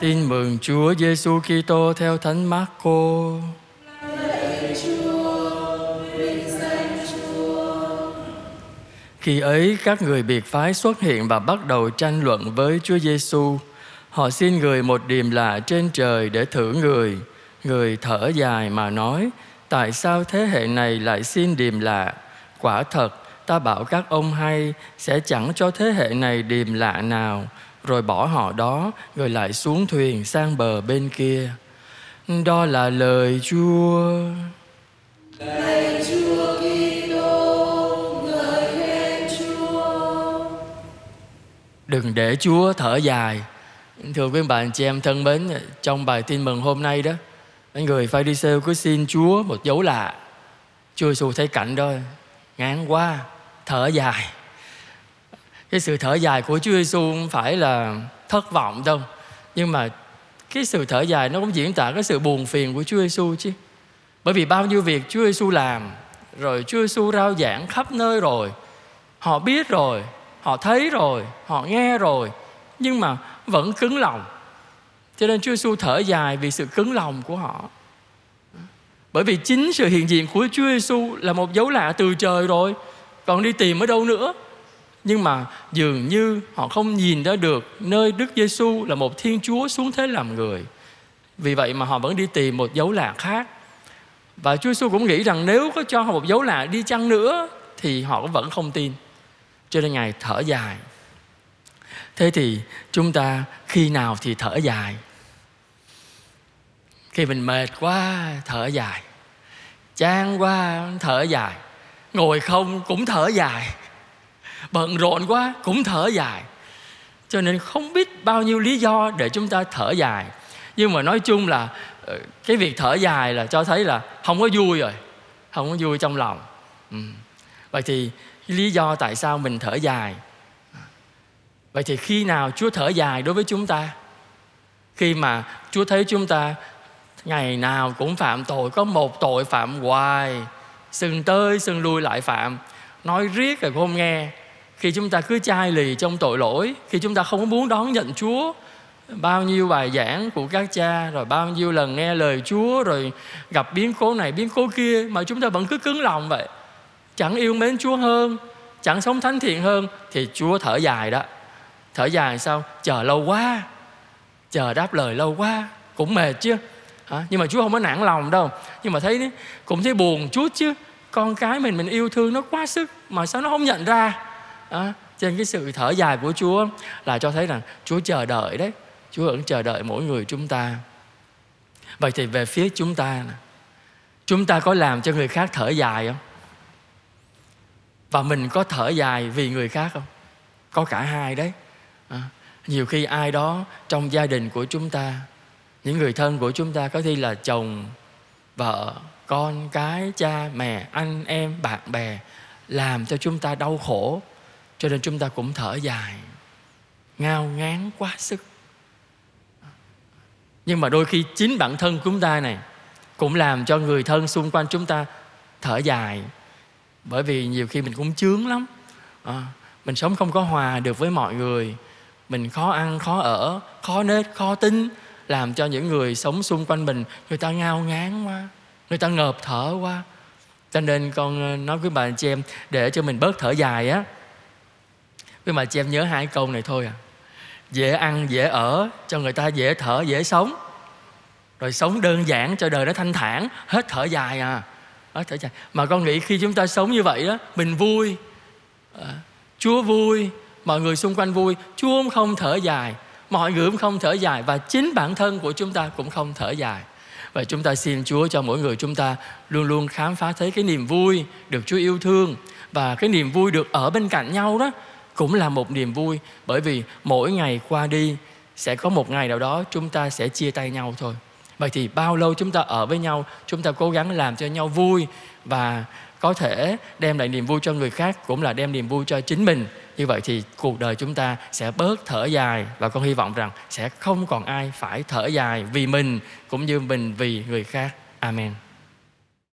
Tin mừng Chúa Giêsu Kitô theo Thánh Marco. Khi ấy các người biệt phái xuất hiện và bắt đầu tranh luận với Chúa Giêsu. Họ xin người một điềm lạ trên trời để thử người. Người thở dài mà nói: Tại sao thế hệ này lại xin điềm lạ? Quả thật, ta bảo các ông hay sẽ chẳng cho thế hệ này điềm lạ nào rồi bỏ họ đó rồi lại xuống thuyền sang bờ bên kia đó là lời Chúa lời Chúa Kitô, ngợi khen Chúa. Đừng để Chúa thở dài. Thưa quý bạn chị em thân mến, trong bài tin mừng hôm nay đó, người pha đi cứ xin Chúa một dấu lạ. Chúa xu thấy cảnh đó, ngán quá, thở dài cái sự thở dài của Chúa Giêsu không phải là thất vọng đâu. Nhưng mà cái sự thở dài nó cũng diễn tả cái sự buồn phiền của Chúa Giêsu chứ. Bởi vì bao nhiêu việc Chúa Giêsu làm, rồi Chúa Giêsu rao giảng khắp nơi rồi, họ biết rồi, họ thấy rồi, họ nghe rồi, nhưng mà vẫn cứng lòng. Cho nên Chúa Giêsu thở dài vì sự cứng lòng của họ. Bởi vì chính sự hiện diện của Chúa Giêsu là một dấu lạ từ trời rồi, còn đi tìm ở đâu nữa? Nhưng mà dường như họ không nhìn ra được nơi Đức Giêsu là một Thiên Chúa xuống thế làm người. Vì vậy mà họ vẫn đi tìm một dấu lạ khác. Và Chúa Giêsu cũng nghĩ rằng nếu có cho họ một dấu lạ đi chăng nữa, thì họ cũng vẫn không tin. Cho nên Ngài thở dài. Thế thì chúng ta khi nào thì thở dài? Khi mình mệt quá, thở dài. Chán quá, thở dài. Ngồi không cũng thở dài bận rộn quá, cũng thở dài. Cho nên không biết bao nhiêu lý do để chúng ta thở dài. Nhưng mà nói chung là ờ, cái việc thở dài là cho thấy là không có vui rồi, không có vui trong lòng. Ừ. vậy thì lý do tại sao mình thở dài? Vậy thì khi nào chúa thở dài đối với chúng ta? Khi mà chúa thấy chúng ta ngày nào cũng phạm tội, có một tội phạm hoài, sừng tơi sừng lui lại phạm, nói riết rồi cũng không nghe khi chúng ta cứ chai lì trong tội lỗi khi chúng ta không muốn đón nhận chúa bao nhiêu bài giảng của các cha rồi bao nhiêu lần nghe lời chúa rồi gặp biến cố này biến cố kia mà chúng ta vẫn cứ cứng lòng vậy. Chẳng yêu mến chúa hơn chẳng sống thánh thiện hơn thì chúa thở dài đó. Thở dài sao? Chờ lâu quá. Chờ đáp lời lâu quá. Cũng mệt chứ. À, nhưng mà chúa không có nản lòng đâu. Nhưng mà thấy cũng thấy buồn chút chứ. Con cái mình mình yêu thương nó quá sức mà sao nó không nhận ra? À, trên cái sự thở dài của Chúa là cho thấy rằng Chúa chờ đợi đấy. Chúa vẫn chờ đợi mỗi người chúng ta. Vậy thì về phía chúng ta chúng ta có làm cho người khác thở dài không? Và mình có thở dài vì người khác không? Có cả hai đấy. À, nhiều khi ai đó trong gia đình của chúng ta những người thân của chúng ta có khi là chồng vợ con cái cha mẹ anh em bạn bè làm cho chúng ta đau khổ cho nên chúng ta cũng thở dài ngao ngán quá sức. Nhưng mà đôi khi chính bản thân chúng ta này cũng làm cho người thân xung quanh chúng ta thở dài. Bởi vì nhiều khi mình cũng chướng lắm. À, mình sống không có hòa được với mọi người. Mình khó ăn khó ở khó nết khó tính làm cho những người sống xung quanh mình người ta ngao ngán quá người ta ngợp thở quá. Cho nên con ờ, nói với bà chị em để cho mình bớt thở dài á nhưng mà chị em nhớ hai câu này thôi à. Dễ ăn dễ ở cho người ta dễ thở dễ sống. Rồi sống đơn giản cho đời nó thanh thản hết thở dài à. Hết thở dài. Mà con nghĩ khi chúng ta sống như vậy đó mình vui. À, chúa vui mọi người xung quanh vui chúa cũng không thở dài. Mọi người cũng không thở dài và chính bản thân của chúng ta cũng không thở dài. Và chúng ta xin Chúa cho mỗi người chúng ta luôn luôn khám phá thấy cái niềm vui được Chúa yêu thương và cái niềm vui được ở bên cạnh nhau đó cũng là một niềm vui, bởi vì mỗi ngày qua đi sẽ có một ngày nào đó chúng ta sẽ chia tay nhau thôi. Vậy thì bao lâu chúng ta ở với nhau, chúng ta cố gắng làm cho nhau vui và có thể đem lại niềm vui cho người khác cũng là đem niềm vui cho chính mình. Như vậy thì cuộc đời chúng ta sẽ bớt thở dài và con hy vọng rằng sẽ không còn ai phải thở dài vì mình cũng như mình vì người khác. Amen.